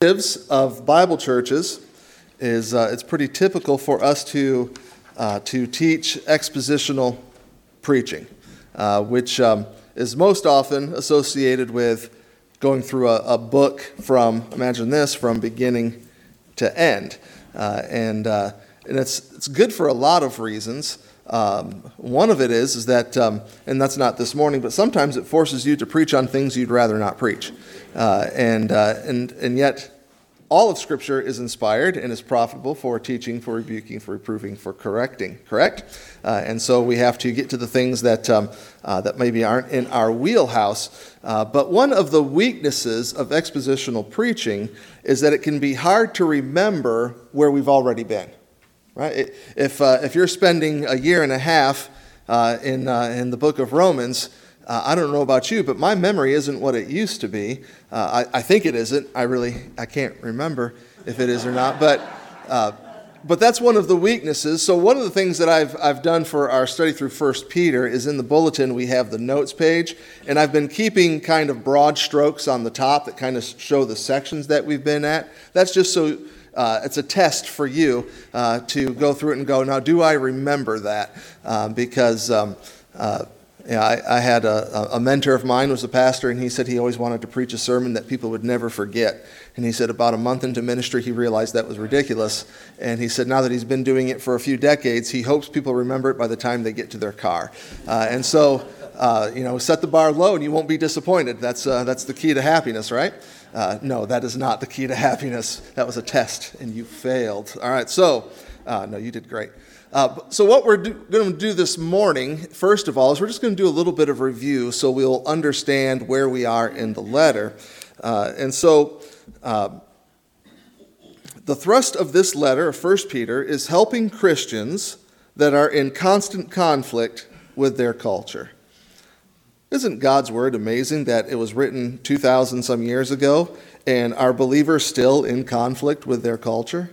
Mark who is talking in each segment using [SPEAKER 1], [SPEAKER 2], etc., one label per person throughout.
[SPEAKER 1] of Bible churches is uh, it's pretty typical for us to uh, to teach expositional preaching, uh, which um, is most often associated with going through a, a, book from imagine this from beginning to end, uh, and uh, and it's it's good for a lot of reasons. Um, one of it is is that, um, and that's not this morning, but sometimes it forces you to preach on things you'd rather not preach, uh, and uh, and and yet all of Scripture is inspired and is profitable for teaching, for rebuking, for reproving, for correcting. Correct? Uh, and so we have to get to the things that um, uh, that maybe aren't in our wheelhouse. Uh, but one of the weaknesses of expositional preaching is that it can be hard to remember where we've already been. Right? If, uh, if you're spending a year and a half uh, in, uh, in the book of Romans, uh, I don't know about you, but my memory isn't what it used to be. Uh, I, I, think it isn't. I really I can't remember if it is or not. But uh, but that's one of the weaknesses. So one of the things that I've I've done for our study through First Peter is in the bulletin we have the notes page, and I've been keeping kind of broad strokes on the top that kind of show the sections that we've been at. That's just so uh, it's a test for you uh, to go through it and go, now, do I remember that? Uh, because um, uh, I, I, had a, a, mentor of mine was a pastor, and he said he always wanted to preach a sermon that people would never forget. And he said about a month into ministry, he realized that was ridiculous. And he said now that he's been doing it for a few decades, he hopes people remember it by the time they get to their car. Uh, and so, uh, you know, set the bar low, and you won't be disappointed. That's that's the key to happiness, right? Uh, no, that is not the key to happiness. That was a test, and you failed. All right, so, uh, no, you did great. Uh, so, what we're going to do this morning, first of all, is we're just going to do a little bit of review so we'll understand where we are in the letter. Uh, and so, uh, the thrust of this letter of 1 Peter is helping Christians that are in constant conflict with their culture. Isn't God's word amazing that it was written 2,000 some years ago and are believers still in conflict with their culture?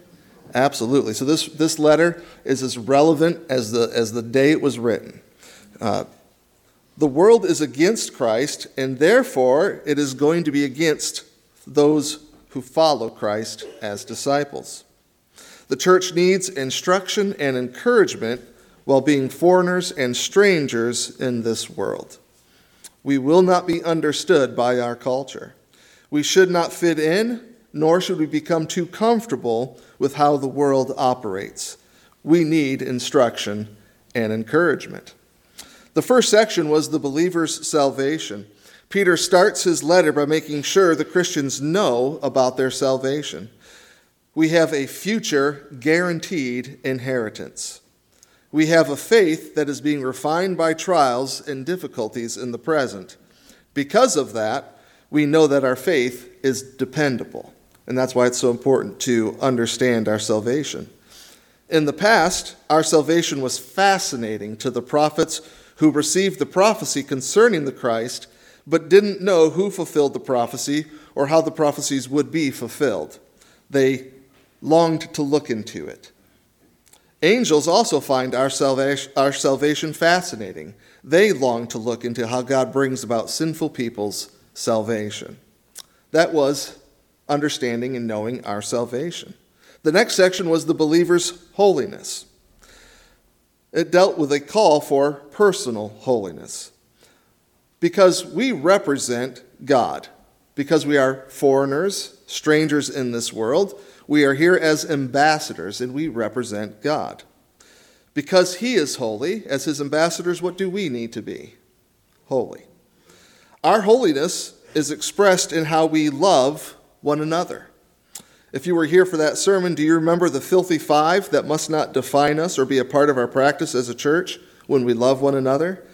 [SPEAKER 1] Absolutely. So this, this letter is as relevant as the, as the day it was written. Uh, the world is against Christ, and therefore it is going to be against those who follow Christ as disciples. The church needs instruction and encouragement while being foreigners and strangers in this world we will not be understood by our culture. We should not fit in, nor should we become too comfortable with how the world operates. We need instruction and encouragement. The first section was the believer's salvation. Peter starts his letter by making sure the Christians know about their salvation. We have a future guaranteed inheritance. We have a faith that is being refined by trials and difficulties in the present. Because of that, we know that our faith is dependable. And that's why it's so important to understand our salvation. In the past, our salvation was fascinating to the prophets who received the prophecy concerning the Christ, but didn't know who fulfilled the prophecy or how the prophecies would be fulfilled. They longed to look into it. Angels also find our salvation, our salvation fascinating. They long to look into how God brings about sinful people's salvation. That was understanding and knowing our salvation. The next section was the believer's holiness. It dealt with a call for personal holiness. Because we represent God, because we are foreigners, strangers in this world, we are here as ambassadors and we represent God. Because He is holy, as His ambassadors, what do we need to be? Holy. Our holiness is expressed in how we love one another. If you were here for that sermon, do you remember the filthy five that must not define us or be a part of our practice as a church when we love one another?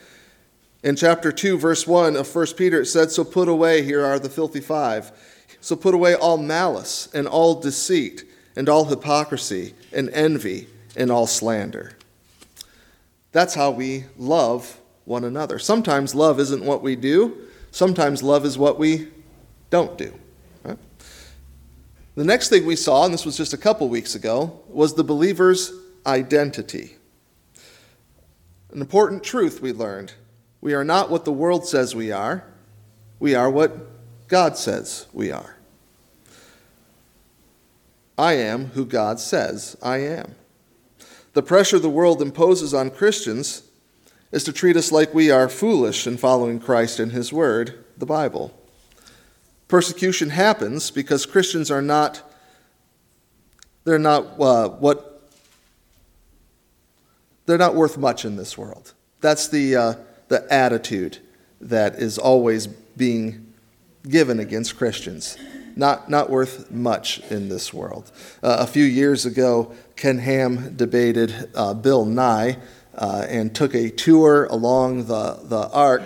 [SPEAKER 1] In chapter 2, verse 1 of 1 Peter, it said, So put away, here are the filthy five so put away all malice and all deceit and all hypocrisy and envy and all slander. That's how we love one another. Sometimes love isn't what we do, sometimes love is what we don't do. The next thing we saw, and this was just a couple weeks ago, was the believer's identity. An important truth we learned. We are not what the world says we are, we are what God says we are. I am who God says I am. The pressure the world imposes on Christians is to treat us like we are foolish in following Christ and His Word, the Bible. Persecution happens because Christians are not, they're not uh, what, they're not worth much in this world. That's the, uh, the attitude that is always being given against Christians not, not worth much in this world. Uh, a few years ago, Ken Ham debated uh, Bill Nye uh, and took a tour along the, the ark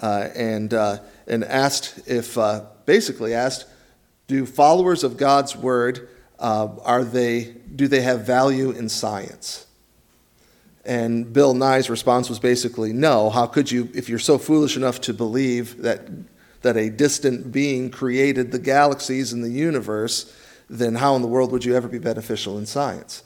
[SPEAKER 1] uh, and, uh, and asked if, uh, basically asked, do followers of God's word, are they, do they have value in science? And Bill Nye's response was basically, no. How could you, if you're so foolish enough to believe that that a distant being created the galaxies and the universe, then how in the world would you ever be beneficial in science?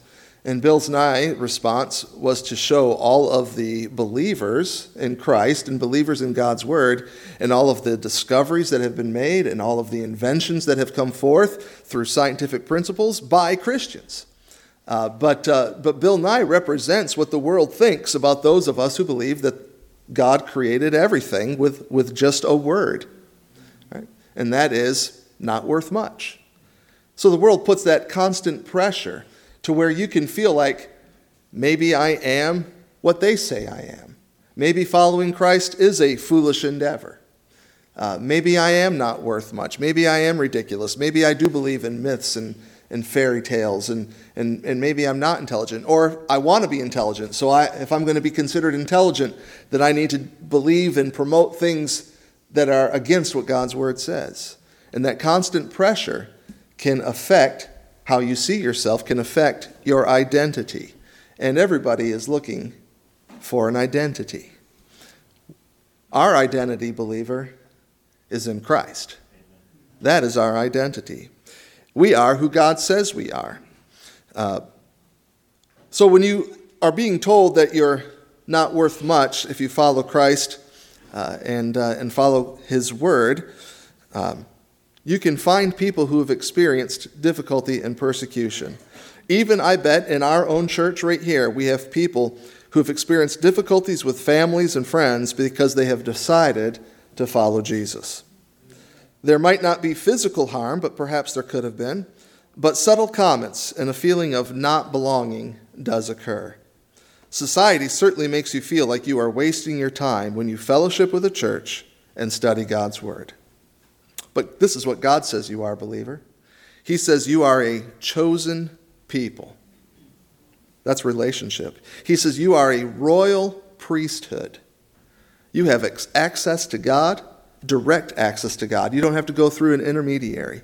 [SPEAKER 1] And Bill's Nye response was to show all of the believers in Christ and believers in God's Word and all of the discoveries that have been made and all of the inventions that have come forth through scientific principles by Christians. Uh, but, uh, but Bill Nye represents what the world thinks about those of us who believe that God created everything with, with just a word and that is not worth much. So the world puts that constant pressure to where you can feel like maybe I am what they say I am. Maybe following Christ is a foolish endeavor. Uh, maybe I am not worth much. Maybe I am ridiculous. Maybe I do believe in myths and, and fairy tales, and, and, and maybe I'm not intelligent. Or I want to be intelligent. So I, if I'm going to be considered intelligent, then I need to believe and promote things that are against what God's word says. And that constant pressure can affect how you see yourself, can affect your identity. And everybody is looking for an identity. Our identity, believer, is in Christ. That is our identity. We are who God says we are. Uh, so when you are being told that you're not worth much if you follow Christ, uh, and, uh, and follow His Word, um, you can find people who have experienced difficulty and persecution. Even, I bet, in our own church right here, we have people who have experienced difficulties with families and friends because they have decided to follow Jesus. There might not be physical harm, but perhaps there could have been. But subtle comments and a feeling of not belonging does occur. Society certainly makes you feel like you are wasting your time when you fellowship with a church and study God's Word. But this is what God says you are, believer. He says you are a chosen people. That's relationship. He says you are a royal priesthood. You have access to God, direct access to God. You don't have to go through an intermediary.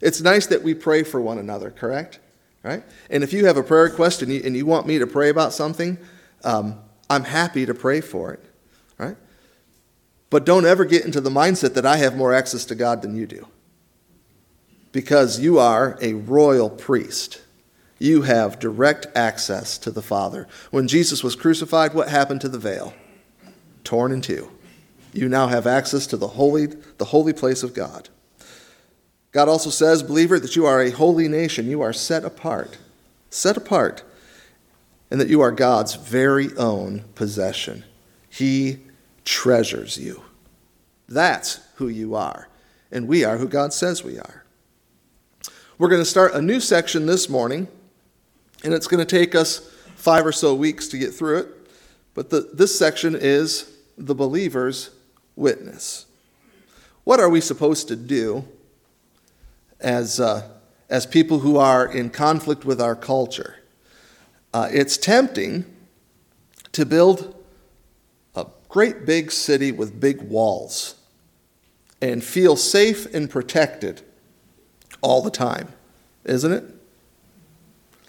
[SPEAKER 1] It's nice that we pray for one another, correct? Right? And if you have a prayer request and you, and you want me to pray about something, um, I'm happy to pray for it, right? But don't ever get into the mindset that I have more access to God than you do. Because you are a royal priest. You have direct access to the Father. When Jesus was crucified, what happened to the veil? Torn in two. You now have access to the holy, the holy place of God. God also says, believer, that you are a holy nation. You are set apart, set apart, and that you are God's very own possession. He treasures you. That's who you are. And we are who God says we are. We're going to start a new section this morning, and it's going to take us five or so weeks to get through it. But the, this section is the believer's witness. What are we supposed to do as, uh, as people who are in conflict with our culture. Uh, it's tempting to build a great big city with big walls and feel safe and protected all the time, isn't it?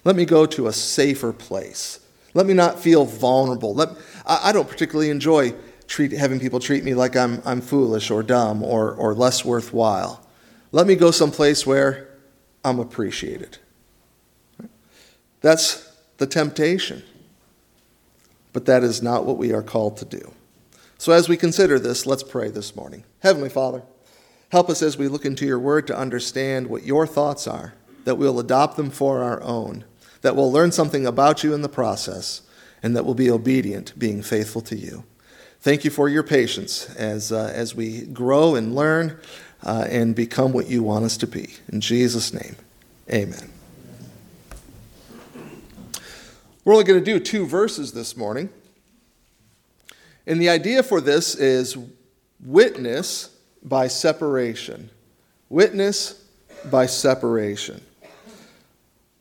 [SPEAKER 1] Let me go to a safer place. Let me not feel vulnerable. Let, I, I don't particularly enjoy treat, having people treat me like I'm, I'm foolish or dumb or, or less worthwhile. Let me go someplace where I'm appreciated. That's the temptation. But that is not what we are called to do. So, as we consider this, let's pray this morning. Heavenly Father, help us as we look into your word to understand what your thoughts are, that we'll adopt them for our own, that we'll learn something about you in the process, and that we'll be obedient, being faithful to you. Thank you for your patience as, uh, as we grow and learn uh, and become what you want us to be. In Jesus' name, amen. We're only going to do two verses this morning. And the idea for this is witness by separation. Witness by separation.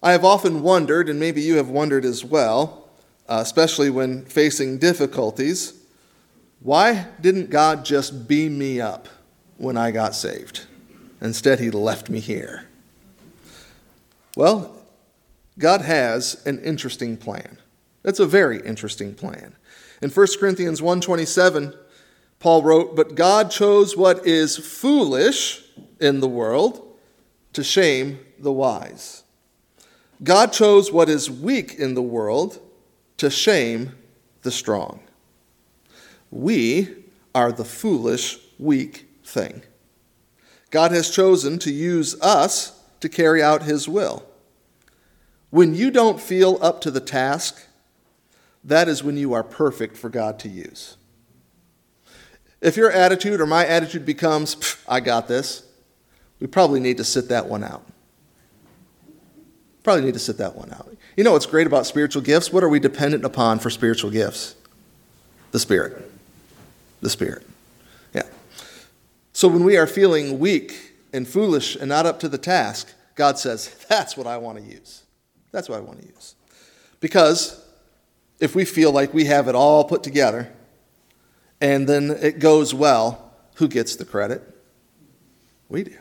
[SPEAKER 1] I have often wondered, and maybe you have wondered as well, uh, especially when facing difficulties, why didn't God just beam me up when I got saved? Instead, He left me here. Well, God has an interesting plan. That's a very interesting plan. In 1 Corinthians 1:27, Paul wrote, "But God chose what is foolish in the world to shame the wise. God chose what is weak in the world to shame the strong." We are the foolish, weak thing. God has chosen to use us to carry out his will. When you don't feel up to the task, that is when you are perfect for God to use. If your attitude or my attitude becomes, I got this, we probably need to sit that one out. Probably need to sit that one out. You know what's great about spiritual gifts? What are we dependent upon for spiritual gifts? The Spirit. The Spirit. So when we are feeling weak and foolish and not up to the task, God says, That's what I want to use. That's what I want to use. Because if we feel like we have it all put together and then it goes well, who gets the credit? We do.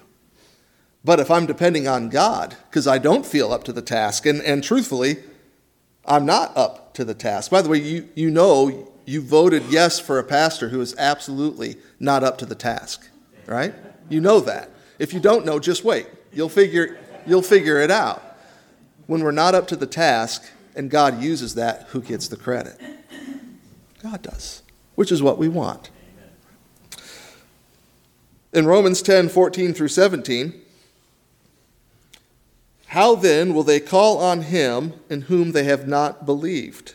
[SPEAKER 1] But if I'm depending on God because I don't feel up to the task, and, and truthfully, I'm not up to the task. By the way, you, you know you voted yes for a pastor who is absolutely not up to the task, right? You know that. If you don't know, just wait. You'll figure, you'll figure it out. When we're not up to the task, and God uses that, who gets the credit? God does, which is what we want. In Romans 10 14 through 17, how then will they call on him in whom they have not believed?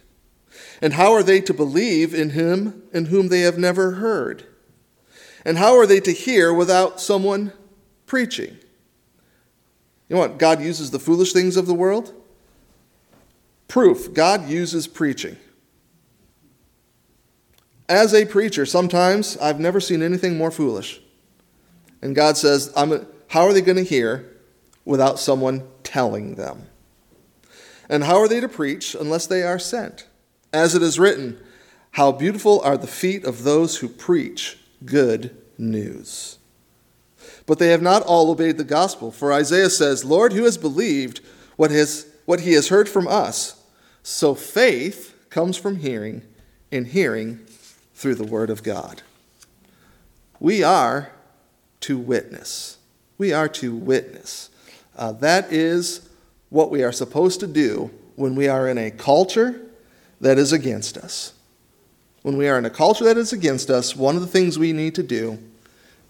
[SPEAKER 1] And how are they to believe in him in whom they have never heard? And how are they to hear without someone preaching? You know what? God uses the foolish things of the world Proof God uses preaching. As a preacher, sometimes I've never seen anything more foolish. And God says, a, How are they going to hear without someone telling them? And how are they to preach unless they are sent? As it is written, How beautiful are the feet of those who preach good news. But they have not all obeyed the gospel. For Isaiah says, Lord, who has believed what, has, what he has heard from us? So faith comes from hearing, and hearing through the Word of God. We are to witness. We are to witness. Uh, that is what we are supposed to do when we are in a culture that is against us. When we are in a culture that is against us, one of the things we need to do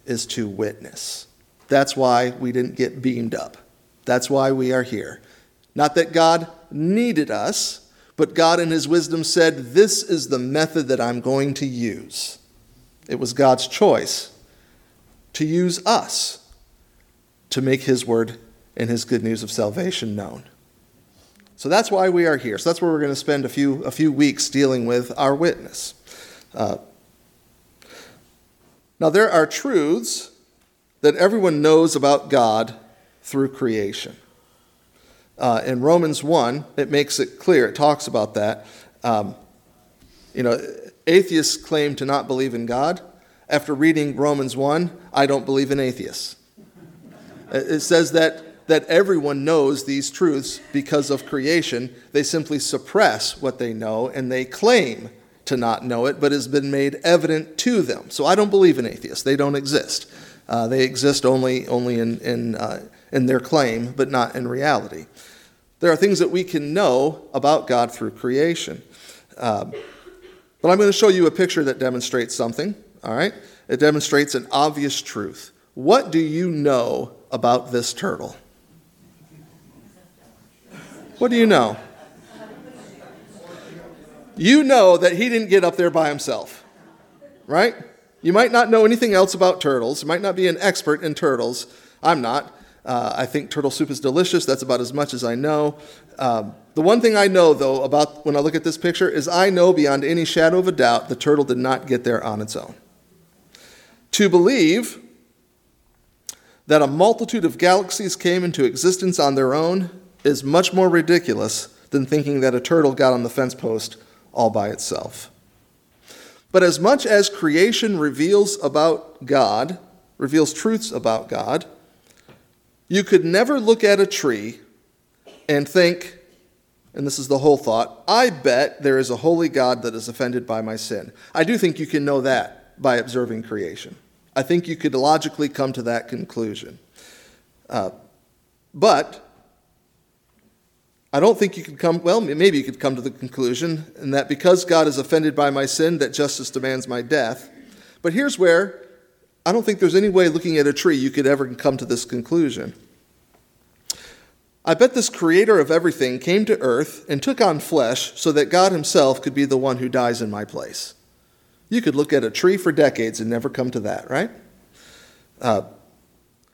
[SPEAKER 1] is to witness. That's why we didn't get beamed up. That's why we are here. Not that God needed us, but God, in His wisdom, said, This is the method that I'm going to use. It was God's choice to use us to make His word and His good news of salvation known. So that's why we are here. So that's where we're going to spend a few, a few weeks dealing with our witness. Uh, now, there are truths that everyone knows about God through creation. Uh, in Romans 1, it makes it clear, it talks about that. Um, you know, atheists claim to not believe in God. After reading Romans 1, I don't believe in atheists. It says that, that everyone knows these truths because of creation. They simply suppress what they know and they claim to not know it, but has been made evident to them. So I don't believe in atheists. They don't exist. Uh, they exist only, only in, in, uh, in their claim, but not in reality. There are things that we can know about God through creation. Um, but I'm going to show you a picture that demonstrates something, all right? It demonstrates an obvious truth. What do you know about this turtle? What do you know? You know that he didn't get up there by himself, right? You might not know anything else about turtles. You might not be an expert in turtles. I'm not. Uh, I think turtle soup is delicious. That's about as much as I know. Um, the one thing I know, though, about when I look at this picture is I know beyond any shadow of a doubt the turtle did not get there on its own. To believe that a multitude of galaxies came into existence on their own is much more ridiculous than thinking that a turtle got on the fence post all by itself. But as much as creation reveals about God, reveals truths about God, you could never look at a tree and think, and this is the whole thought, I bet there is a holy God that is offended by my sin. I do think you can know that by observing creation. I think you could logically come to that conclusion. Uh, but I don't think you could come, well, maybe you could come to the conclusion, and that because God is offended by my sin, that justice demands my death. But here's where I don't think there's any way looking at a tree you could ever come to this conclusion. I bet this creator of everything came to earth and took on flesh so that God himself could be the one who dies in my place. You could look at a tree for decades and never come to that, right? Uh,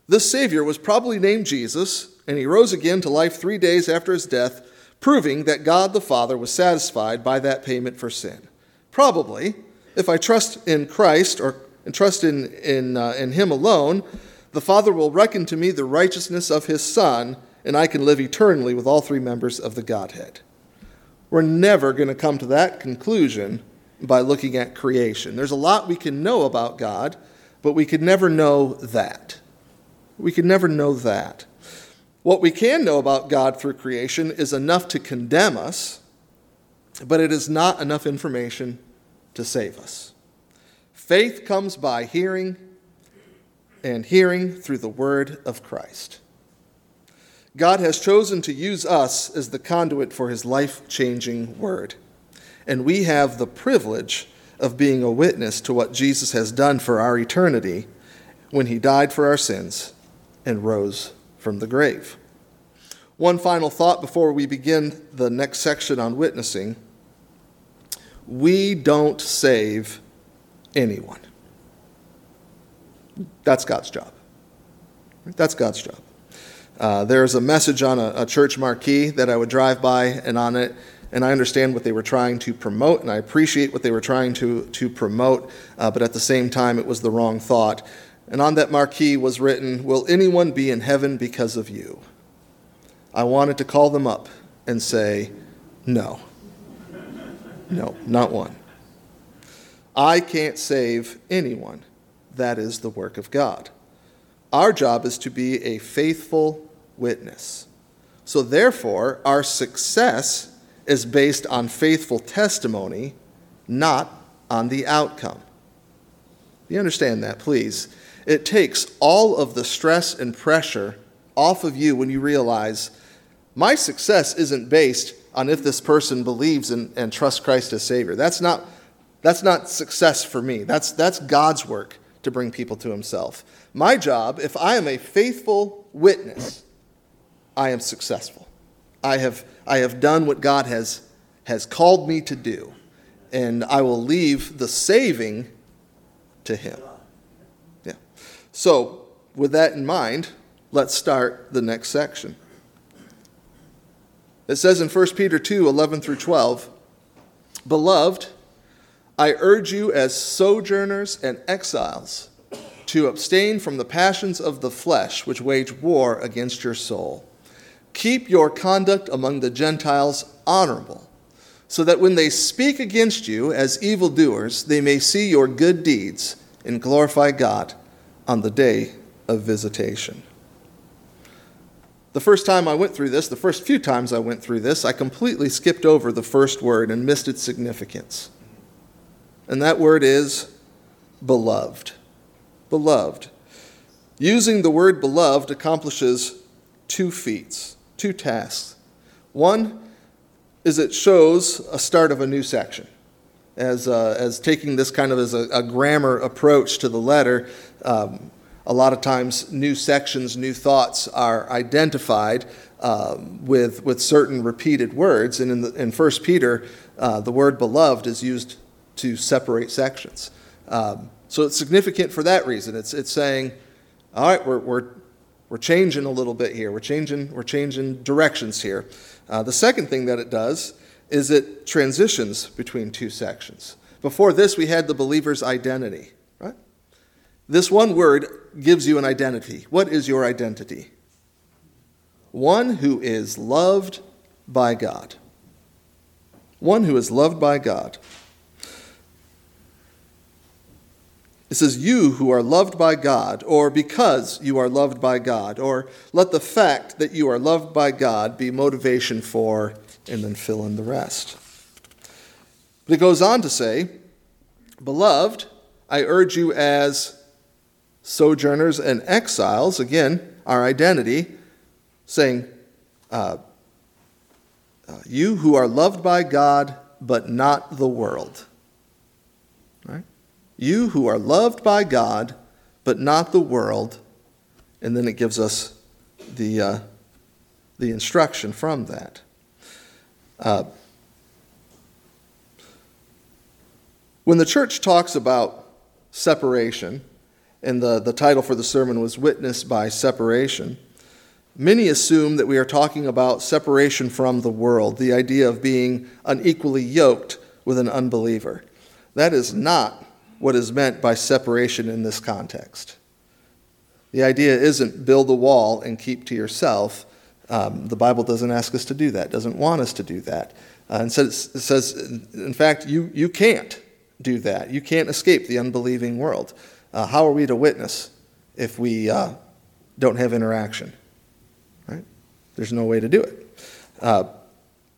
[SPEAKER 1] this Savior was probably named Jesus, and he rose again to life three days after his death, proving that God the Father was satisfied by that payment for sin. Probably, if I trust in Christ or trust in, in, uh, in Him alone, the Father will reckon to me the righteousness of His Son, and I can live eternally with all three members of the Godhead. We're never going to come to that conclusion by looking at creation. There's a lot we can know about God, but we could never know that. We could never know that. What we can know about God through creation is enough to condemn us, but it is not enough information to save us. Faith comes by hearing, and hearing through the word of Christ. God has chosen to use us as the conduit for his life changing word. And we have the privilege of being a witness to what Jesus has done for our eternity when he died for our sins and rose from the grave. One final thought before we begin the next section on witnessing. We don't save anyone. That's God's job. That's God's job. Uh, there's a message on a, a, church marquee that I would drive by, and on it, and I understand what they were trying to promote, and I appreciate what they were trying to, to promote, uh, but at the same time, it was the wrong thought. And on that marquee was written, Will anyone be in heaven because of you? I wanted to call them up and say, No. No, not one. I can't save anyone. That is the work of God. Our job is to be a faithful witness. So, therefore, our success is based on faithful testimony, not on the outcome. You understand that, please? It takes all of the stress and pressure off of you when you realize my success isn't based on if this person believes and, and trusts Christ as Savior. That's not that's not success for me. That's, that's God's work to bring people to Himself. My job, if I am a faithful witness, I am successful. I have, I have done what God has, has called me to do, and I will leave the saving to Him. Yeah. So, with that in mind, let's start the next section. It says in 1 Peter 2 11 through 12, Beloved, I urge you, as sojourners and exiles, to abstain from the passions of the flesh which wage war against your soul. Keep your conduct among the Gentiles honorable, so that when they speak against you as evildoers, they may see your good deeds and glorify God on the day of visitation. The first time I went through this, the first few times I went through this, I completely skipped over the first word and missed its significance and that word is beloved. Beloved. Using the word beloved accomplishes two feats, two tasks. One is it shows a start of a new section. As, uh, as taking this kind of as a, a grammar approach to the letter, um, a lot of times new sections, new thoughts are identified um, with, with certain repeated words. And in, the, in 1 Peter, uh, the word beloved is used to separate sections. Um, so it's significant for that reason. It's, it's saying, all right, we're, we're, we're changing a little bit here. We're changing, we're changing directions here. Uh, the second thing that it does is it transitions between two sections. Before this, we had the believer's identity? This one word gives you an identity. What is your identity? One who is loved by God. One who is loved by God. It says, You who are loved by God, or because you are loved by God, or let the fact that you are loved by God be motivation for, and then fill in the rest. But it goes on to say, Beloved, I urge you as sojourners and exiles, again, our identity, saying, uh, uh, You who are loved by God, but not the world. Right? You who are loved by God, but not the world. And then it gives us the, uh, the instruction from that. Uh, when the church talks about separation, and the, the title for the sermon was Witness by Separation, many assume that we are talking about separation from the world, the idea of being unequally yoked with an unbeliever. That is not what is meant by separation in this context. The idea isn't build a wall and keep to yourself. Um, the Bible doesn't ask us to do that, doesn't want us to do that. Uh, and says, it says, in fact, you, you can't do that. You can't escape the unbelieving world. Uh, how are we to witness if we uh, don't have interaction? Right? There's no way to do it. Uh,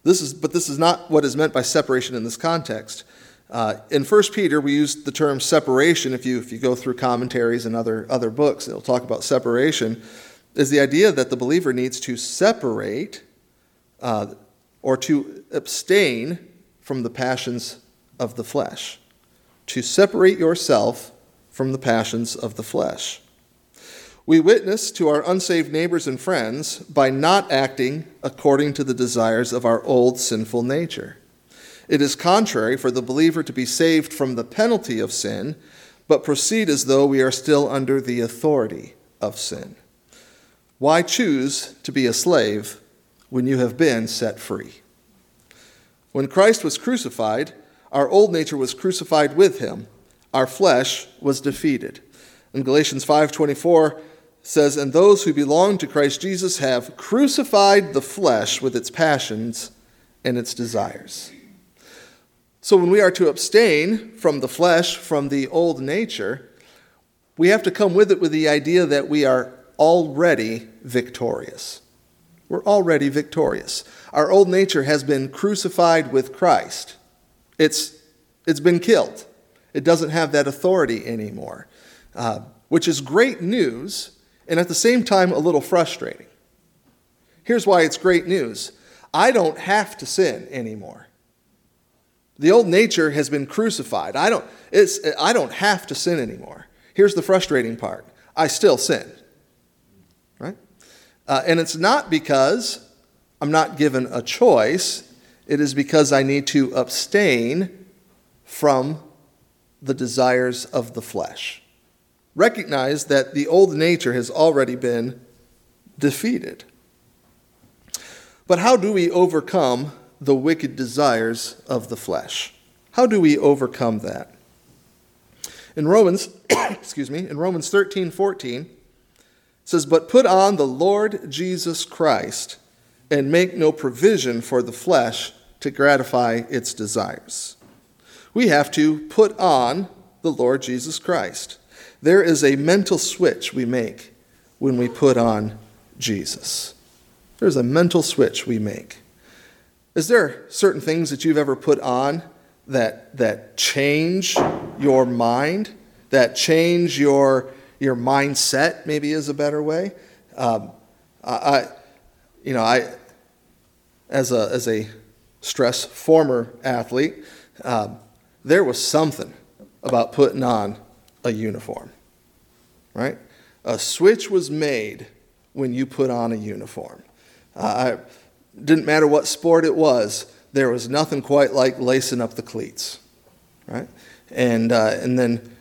[SPEAKER 1] this is, but this is not what is meant by separation in this context. Uh, in 1 Peter, we use the term separation. If you, if you go through commentaries and other, other books, it'll talk about separation, is the idea that the believer needs to separate uh, or to abstain from the passions of the flesh. To separate yourself from the passions of the flesh. We witness to our unsaved neighbors and friends by not acting according to the desires of our old sinful nature. It is contrary for the believer to be saved from the penalty of sin, but proceed as though we are still under the authority of sin. Why choose to be a slave when you have been set free? When Christ was crucified, our old nature was crucified with him. Our flesh was defeated. In Galatians 5:24 says, "And those who belong to Christ Jesus have crucified the flesh with its passions and its desires." So when we are to abstain from the flesh, from the old nature, we have to come with it with the idea that we are already victorious. We're already victorious. Our old nature has been crucified with Christ. It's, it's been killed. It doesn't have that authority anymore, uh, which is great news and at the same time a little frustrating. Here's why it's great news I don't have to sin anymore. The old nature has been crucified. I don't, it's, I don't have to sin anymore. Here's the frustrating part I still sin. Right? Uh, and it's not because I'm not given a choice, it is because I need to abstain from the desires of the flesh. Recognize that the old nature has already been defeated. But how do we overcome the wicked desires of the flesh. How do we overcome that? In Romans, excuse me, in Romans 13, 14, it says, But put on the Lord Jesus Christ and make no provision for the flesh to gratify its desires. We have to put on the Lord Jesus Christ. There is a mental switch we make when we put on Jesus. There's a mental switch we make. Is there certain things that you've ever put on that, that change your mind, that change your, your mindset, maybe is a better way? Um, I, you know, I, as a, as a stress former athlete, um, there was something about putting on a uniform, right? A switch was made when you put on a uniform. Uh, I, didn't matter what sport it was, there was nothing quite like lacing up the cleats, right? And, uh, and then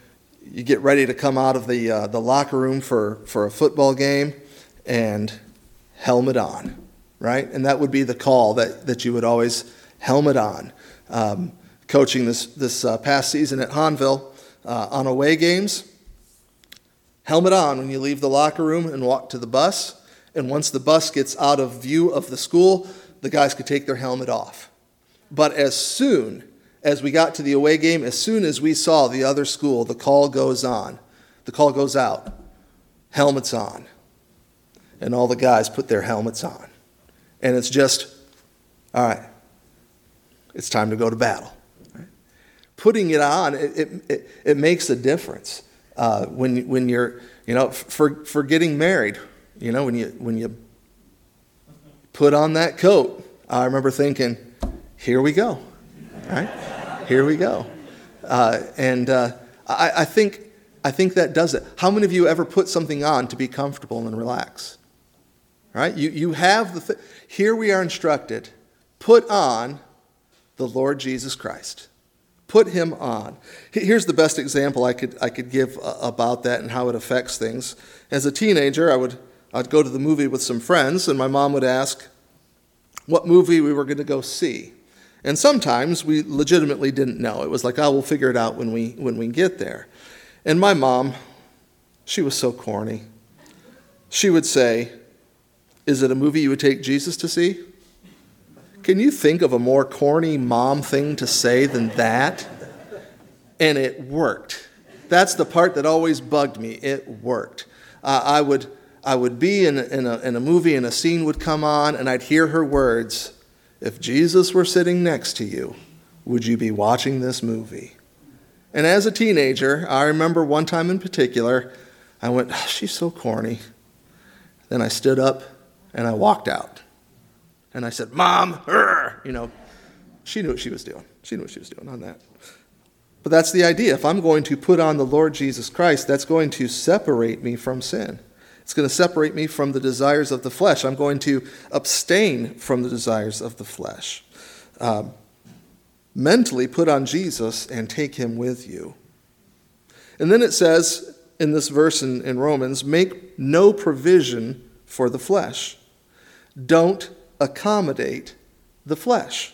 [SPEAKER 1] you get ready to come out of the, uh, the locker room for, for a football game and helmet on, right? And that would be the call that, that you would always helmet on. Um, coaching this, this uh, past season at Hanville uh, on away games, helmet on when you leave the locker room and walk to the bus. And once the bus gets out of view of the school, the guys could take their helmet off. But as soon as we got to the away game, as soon as we saw the other school, the call goes on. The call goes out. Helmets on. And all the guys put their helmets on. And it's just, all right, it's time to go to battle. Putting it on, it, it, it, it makes a difference. Uh, when, when you're, you know, for, for getting married, you know, when you, when you put on that coat, I remember thinking, here we go, right? Here we go. Uh, and uh, I, I, think, I think that does it. How many of you ever put something on to be comfortable and relax? Right? You, you have the, th- here we are instructed, put on the Lord Jesus Christ. Put him on. Here's the best example I could, I could give uh, about that and how it affects things. As a teenager, I would I'd go to the movie with some friends, and my mom would ask what movie we were going to go see. And sometimes we legitimately didn't know. It was like, oh, we'll figure it out when we, when we get there. And my mom, she was so corny. She would say, Is it a movie you would take Jesus to see? Can you think of a more corny mom thing to say than that? And it worked. That's the part that always bugged me. It worked. Uh, I, would, I would be in, in, a, in a movie and a scene would come on, and I'd hear her words If Jesus were sitting next to you, would you be watching this movie? And as a teenager, I remember one time in particular, I went, oh, She's so corny. Then I stood up and I walked out. And I said, Mom, you know, she knew what she was doing. She knew what she was doing on that. But that's the idea. If I'm going to put on the Lord Jesus Christ, that's going to separate me from sin. It's going to separate me from the desires of the flesh. I'm going to abstain from the desires of the flesh. Um, mentally put on Jesus and take him with you. And then it says in this verse in, in Romans make no provision for the flesh. Don't accommodate the flesh.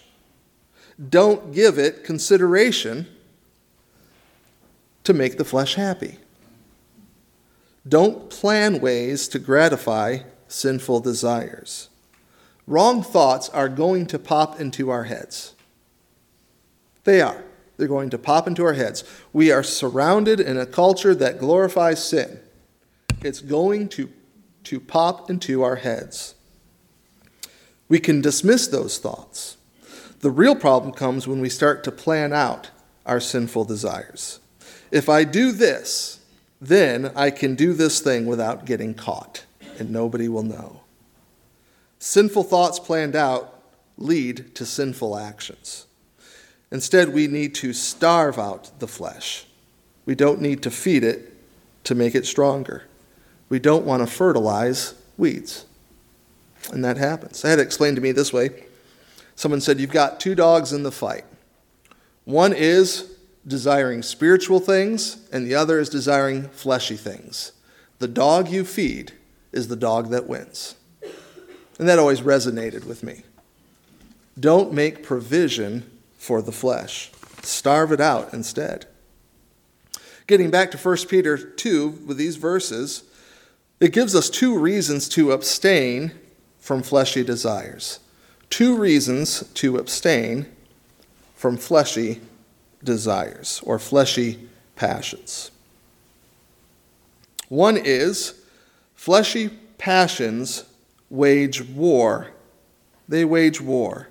[SPEAKER 1] Don't give it consideration to make the flesh happy. Don't plan ways to gratify sinful desires. Wrong thoughts are going to pop into our heads. They are. They're going to pop into our heads. We are surrounded in a culture that glorifies sin. It's going to, to pop into our heads. We can dismiss those thoughts. The real problem comes when we start to plan out our sinful desires. If I do this, then I can do this thing without getting caught, and nobody will know. Sinful thoughts planned out lead to sinful actions. Instead, we need to starve out the flesh. We don't need to feed it to make it stronger. We don't want to fertilize weeds. And that happens. I had it explained to me this way. Someone said, You've got two dogs in the fight. One is desiring spiritual things, and the other is desiring fleshy things. The dog you feed is the dog that wins. And that always resonated with me. Don't make provision for the flesh, starve it out instead. Getting back to 1 Peter 2 with these verses, it gives us two reasons to abstain from fleshy desires. Two reasons to abstain from fleshy desires or fleshy passions. One is fleshy passions wage war. They wage war.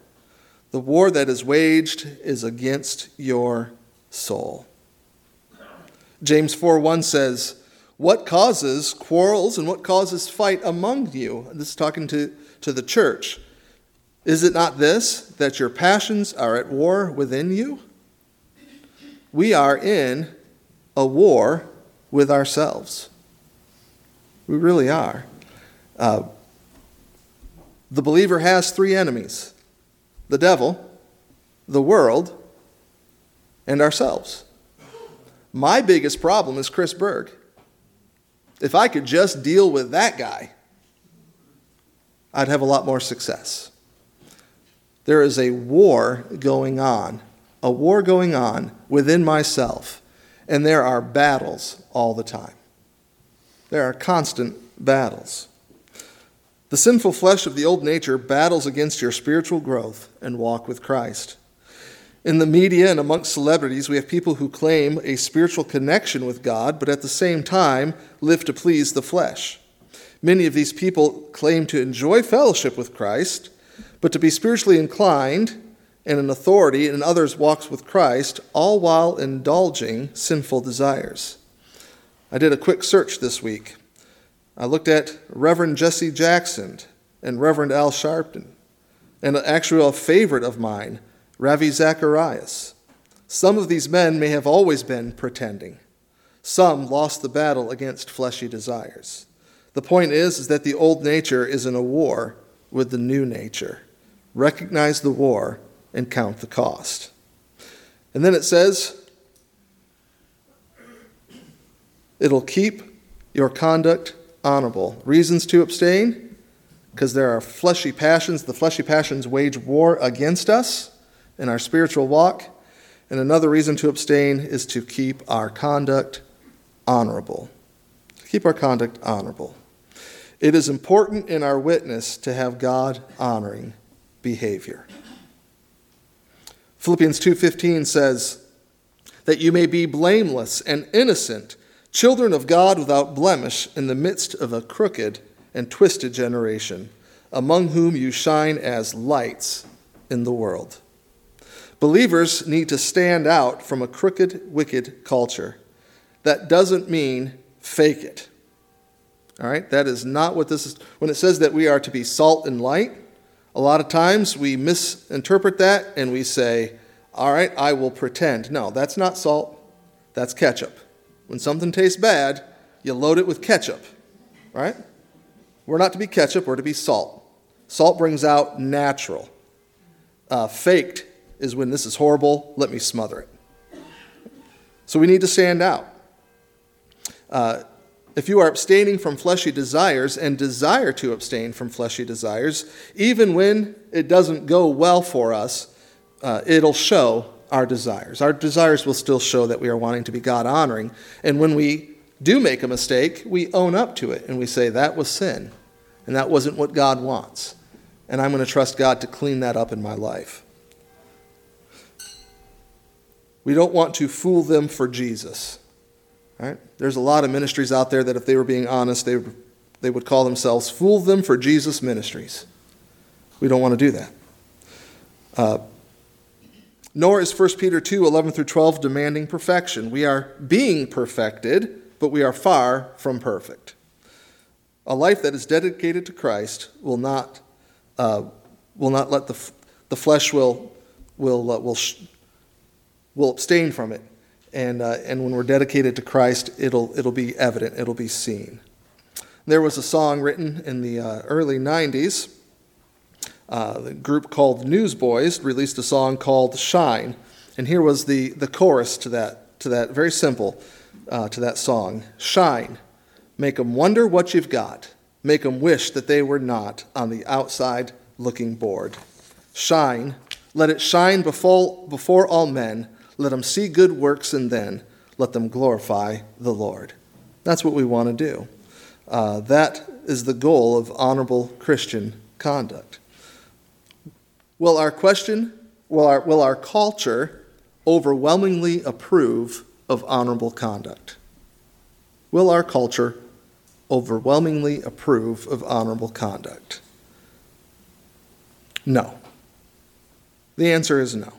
[SPEAKER 1] The war that is waged is against your soul. James 4 1 says, What causes quarrels and what causes fight among you? This is talking to to the church. Is it not this, that your passions are at war within you? We are in a war with ourselves. We really are. Uh, the believer has three enemies the devil, the world, and ourselves. My biggest problem is Chris Berg. If I could just deal with that guy, I'd have a lot more success. There is a war going on, a war going on within myself, and there are battles all the time. There are constant battles. The sinful flesh of the old nature battles against your spiritual growth and walk with Christ. In the media and amongst celebrities, we have people who claim a spiritual connection with God, but at the same time live to please the flesh. Many of these people claim to enjoy fellowship with Christ, but to be spiritually inclined and an authority in others' walks with Christ, all while indulging sinful desires. I did a quick search this week. I looked at Reverend Jesse Jackson and Reverend Al Sharpton, and actually a favorite of mine, Ravi Zacharias. Some of these men may have always been pretending. Some lost the battle against fleshy desires. The point is, is that the old nature is in a war with the new nature. Recognize the war and count the cost. And then it says, it'll keep your conduct honorable. Reasons to abstain? Because there are fleshy passions. The fleshy passions wage war against us in our spiritual walk. And another reason to abstain is to keep our conduct honorable. Keep our conduct honorable. It is important in our witness to have God honoring behavior. Philippians 2:15 says that you may be blameless and innocent, children of God without blemish in the midst of a crooked and twisted generation, among whom you shine as lights in the world. Believers need to stand out from a crooked, wicked culture. That doesn't mean fake it. All right? That is not what this is. When it says that we are to be salt and light, a lot of times we misinterpret that and we say, all right, I will pretend. No, that's not salt, that's ketchup. When something tastes bad, you load it with ketchup, right? We're not to be ketchup, we're to be salt. Salt brings out natural. Uh, faked is when this is horrible, let me smother it. So we need to stand out. Uh, if you are abstaining from fleshy desires and desire to abstain from fleshy desires, even when it doesn't go well for us, uh, it'll show our desires. Our desires will still show that we are wanting to be God honoring. And when we do make a mistake, we own up to it and we say, that was sin and that wasn't what God wants. And I'm going to trust God to clean that up in my life. We don't want to fool them for Jesus. Right? There's a lot of ministries out there that, if they were being honest, they, they would call themselves Fool Them for Jesus Ministries. We don't want to do that. Uh, nor is 1 Peter 2 11 through 12 demanding perfection. We are being perfected, but we are far from perfect. A life that is dedicated to Christ will not, uh, will not let the, the flesh will, will, uh, will, will abstain from it and, uh, and when we're dedicated to Christ, it'll, it'll be evident, it'll be seen. There was a song written in the uh, early 90s. Uh, the group called Newsboys released a song called Shine. And here was the, the chorus to that, to that very simple, uh, to that song Shine, make them wonder what you've got, make them wish that they were not on the outside looking bored. Shine, let it shine before, before all men let them see good works and then let them glorify the Lord. That's what we want to do. Uh, that is the goal of honorable Christian conduct. Will our question, will our, will our culture overwhelmingly approve of honorable conduct? Will our culture overwhelmingly approve of honorable conduct? No. The answer is no.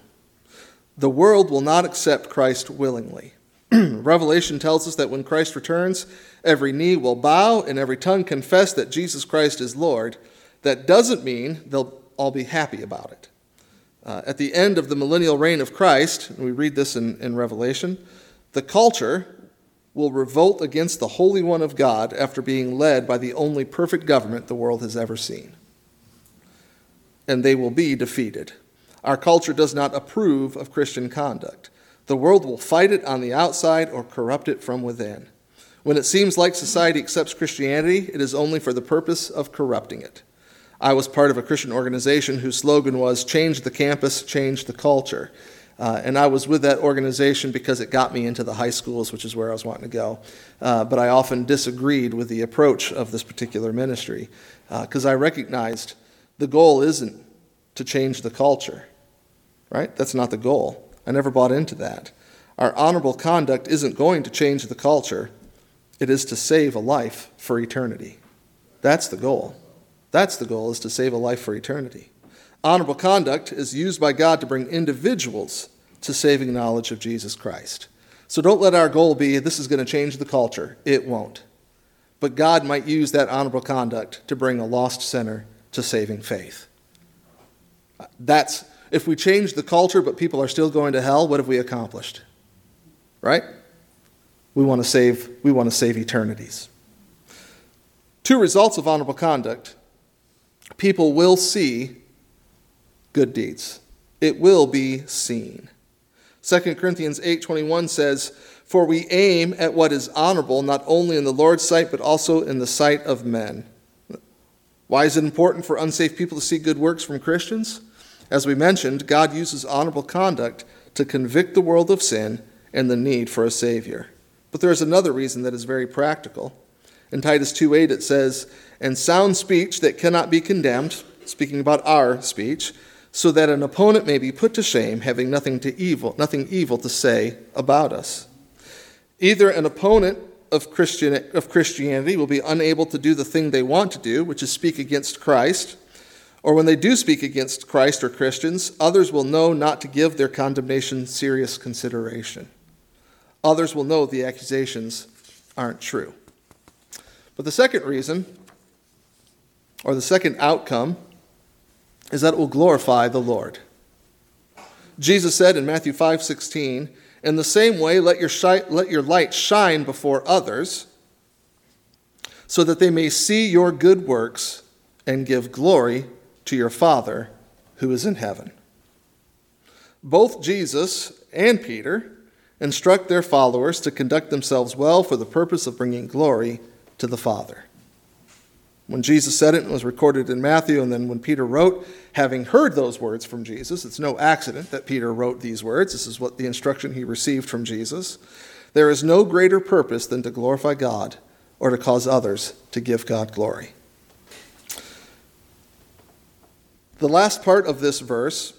[SPEAKER 1] The world will not accept Christ willingly. Revelation tells us that when Christ returns, every knee will bow and every tongue confess that Jesus Christ is Lord. That doesn't mean they'll all be happy about it. Uh, at the end of the millennial reign of Christ, and we read this in, in Revelation, the culture will revolt against the Holy One of God after being led by the only perfect government the world has ever seen. And they will be defeated. Our culture does not approve of Christian conduct. The world will fight it on the outside or corrupt it from within. When it seems like society accepts Christianity, it is only for the purpose of corrupting it. I was part of a Christian organization whose slogan was Change the campus, change the culture. Uh, and I was with that organization because it got me into the high schools, which is where I was wanting to go. Uh, but I often disagreed with the approach of this particular ministry because uh, I recognized the goal isn't to change the culture, right? That's not the goal. I never bought into that. Our honorable conduct isn't going to change the culture, it is to save a life for eternity. That's the goal. That's the goal, is to save a life for eternity. Honorable conduct is used by God to bring individuals to saving knowledge of Jesus Christ. So don't let our goal be this is going to change the culture. It won't. But God might use that honorable conduct to bring a lost sinner to saving faith. That's if we change the culture but people are still going to hell, what have we accomplished? Right? We want to save we want to save eternities. Two results of honorable conduct. People will see good deeds. It will be seen. 2 Corinthians 8:21 says, "For we aim at what is honorable not only in the Lord's sight but also in the sight of men." Why is it important for unsafe people to see good works from Christians? As we mentioned, God uses honorable conduct to convict the world of sin and the need for a savior. But there is another reason that is very practical. In Titus 2:8 it says, "And sound speech that cannot be condemned," speaking about our speech, so that an opponent may be put to shame, having nothing to evil, nothing evil to say about us. Either an opponent of, Christian, of Christianity will be unable to do the thing they want to do, which is speak against Christ, or when they do speak against Christ or Christians, others will know not to give their condemnation serious consideration. Others will know the accusations aren't true. But the second reason, or the second outcome, is that it will glorify the Lord. Jesus said in Matthew 5:16, "In the same way let your, shi- let your light shine before others, so that they may see your good works and give glory to your Father who is in heaven." Both Jesus and Peter instruct their followers to conduct themselves well for the purpose of bringing glory to the Father. When Jesus said it, it was recorded in Matthew, and then when Peter wrote, having heard those words from Jesus, it's no accident that Peter wrote these words. This is what the instruction he received from Jesus. There is no greater purpose than to glorify God or to cause others to give God glory. The last part of this verse,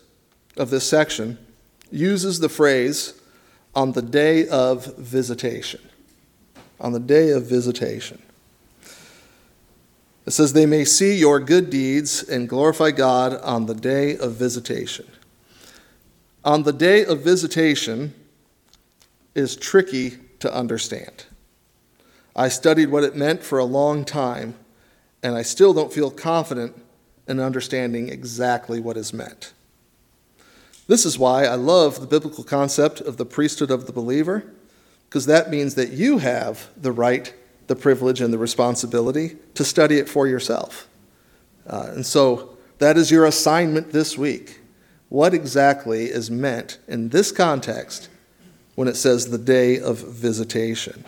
[SPEAKER 1] of this section, uses the phrase on the day of visitation. On the day of visitation. It says, They may see your good deeds and glorify God on the day of visitation. On the day of visitation is tricky to understand. I studied what it meant for a long time, and I still don't feel confident in understanding exactly what is meant. This is why I love the biblical concept of the priesthood of the believer, because that means that you have the right the privilege and the responsibility to study it for yourself. Uh, and so that is your assignment this week. What exactly is meant in this context when it says the day of visitation?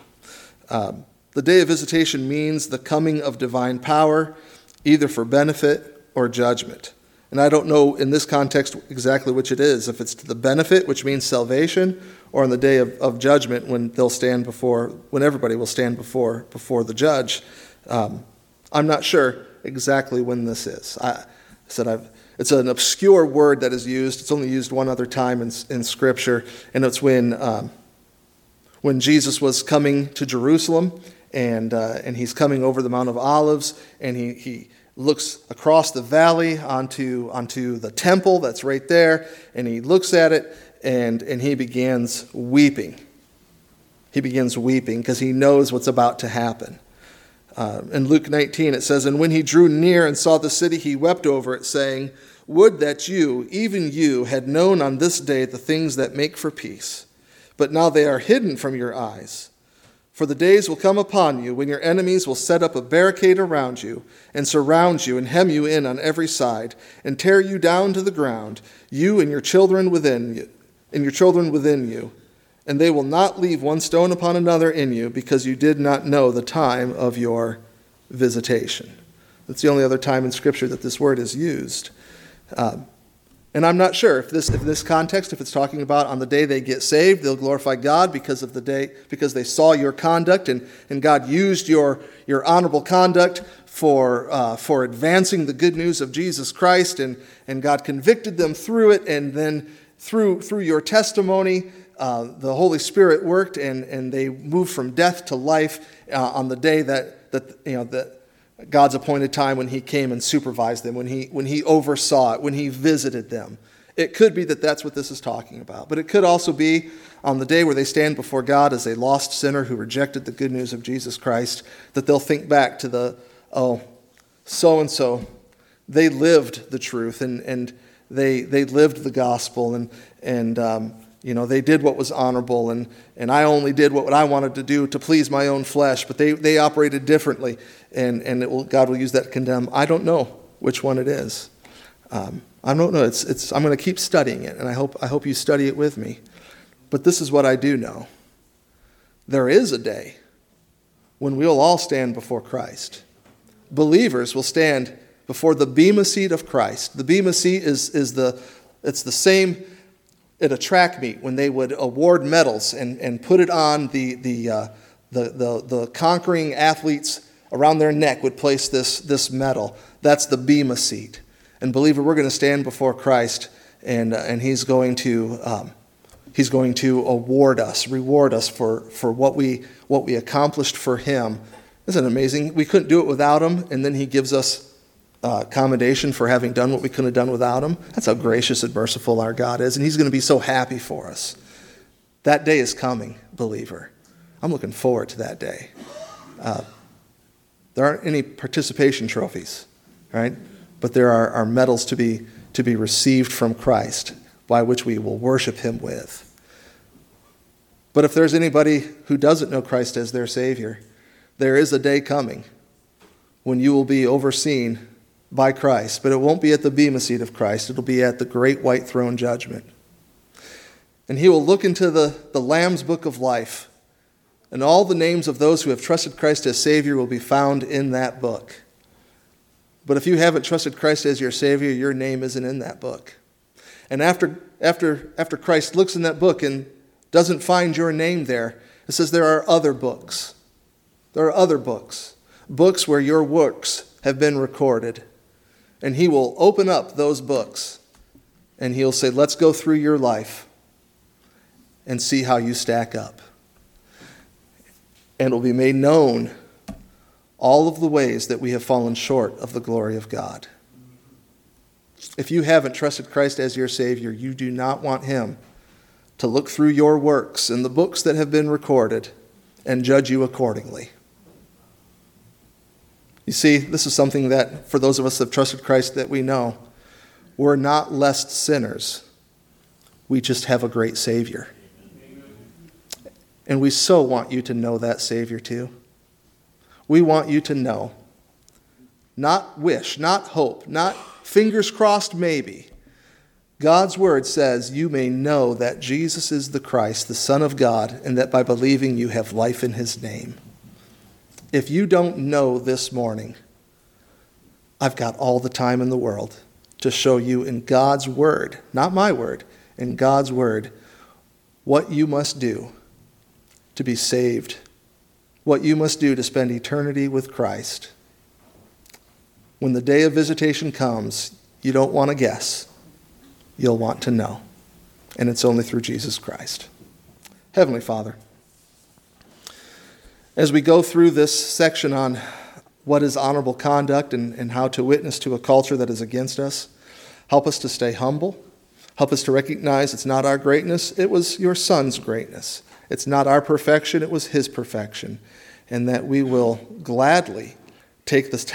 [SPEAKER 1] Um, the day of visitation means the coming of divine power, either for benefit or judgment. And I don't know in this context exactly which it is, if it's to the benefit, which means salvation, or on the day of, of judgment when they'll stand before, when everybody will stand before, before the judge. Um, I'm not sure exactly when this is. I, said I've, it's an obscure word that is used. It's only used one other time in, in Scripture, and it's when, um, when Jesus was coming to Jerusalem, and, uh, and he's coming over the Mount of Olives, and he, he looks across the valley onto, onto the temple that's right there, and he looks at it, and, and he begins weeping. He begins weeping because he knows what's about to happen. Uh, in Luke 19, it says, And when he drew near and saw the city, he wept over it, saying, Would that you, even you, had known on this day the things that make for peace, but now they are hidden from your eyes. For the days will come upon you when your enemies will set up a barricade around you and surround you and hem you in on every side and tear you down to the ground, you and your children within you, and your children within you. And they will not leave one stone upon another in you because you did not know the time of your visitation. That's the only other time in Scripture that this word is used. Uh, and I'm not sure if this, if this context, if it's talking about on the day they get saved, they'll glorify God because of the day, because they saw your conduct and, and God used your, your honorable conduct for, uh, for advancing the good news of Jesus Christ, and, and God convicted them through it, and then through, through your testimony, uh, the Holy Spirit worked, and, and they moved from death to life uh, on the day that, that, you know, that God's appointed time when he came and supervised them, when he, when he oversaw it, when he visited them. It could be that that's what this is talking about, but it could also be on the day where they stand before God as a lost sinner who rejected the good news of Jesus Christ, that they'll think back to the, oh, so and so, they lived the truth and, and they, they lived the gospel and, and um, you know, they did what was honorable, and, and I only did what I wanted to do to please my own flesh, but they, they operated differently, and, and will, God will use that to condemn. I don't know which one it is. Um, I don't know. It's, it's, I'm going to keep studying it, and I hope, I hope you study it with me. But this is what I do know there is a day when we'll all stand before Christ. Believers will stand before the Bema seat of Christ. The Bema seat is, is the, it's the same at a track meet when they would award medals and, and put it on the, the, uh, the, the, the conquering athletes around their neck would place this, this medal. That's the Bema seat. And believer, we're going to stand before Christ and, uh, and he's, going to, um, he's going to award us, reward us for, for what, we, what we accomplished for him. Isn't it amazing? We couldn't do it without him, and then he gives us uh, commendation for having done what we couldn't have done without him. That's how gracious and merciful our God is, and He's going to be so happy for us. That day is coming, believer. I'm looking forward to that day. Uh, there aren't any participation trophies, right? But there are, are medals to be, to be received from Christ by which we will worship Him with. But if there's anybody who doesn't know Christ as their Savior, there is a day coming when you will be overseen by Christ, but it won't be at the Bema seat of Christ. It'll be at the great white throne judgment. And he will look into the, the Lamb's book of life, and all the names of those who have trusted Christ as Savior will be found in that book. But if you haven't trusted Christ as your Savior, your name isn't in that book. And after, after, after Christ looks in that book and doesn't find your name there, it says there are other books. There are other books, books where your works have been recorded. And He will open up those books and He'll say, Let's go through your life and see how you stack up. And it will be made known all of the ways that we have fallen short of the glory of God. If you haven't trusted Christ as your Savior, you do not want Him to look through your works and the books that have been recorded and judge you accordingly. You see, this is something that, for those of us that have trusted Christ, that we know. We're not less sinners. We just have a great Savior. And we so want you to know that Savior too. We want you to know. Not wish, not hope, not fingers crossed, maybe. God's word says you may know that Jesus is the Christ, the Son of God, and that by believing you have life in his name. If you don't know this morning, I've got all the time in the world to show you in God's Word, not my Word, in God's Word, what you must do to be saved, what you must do to spend eternity with Christ. When the day of visitation comes, you don't want to guess, you'll want to know. And it's only through Jesus Christ. Heavenly Father, as we go through this section on what is honorable conduct and, and how to witness to a culture that is against us, help us to stay humble. Help us to recognize it's not our greatness, it was your Son's greatness. It's not our perfection, it was His perfection. And that we will gladly take this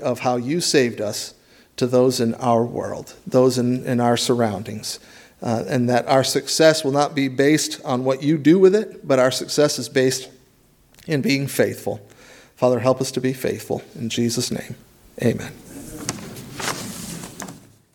[SPEAKER 1] of how you saved us to those in our world, those in, in our surroundings. Uh, and that our success will not be based on what you do with it, but our success is based in being faithful. Father, help us to be faithful. In Jesus' name, amen.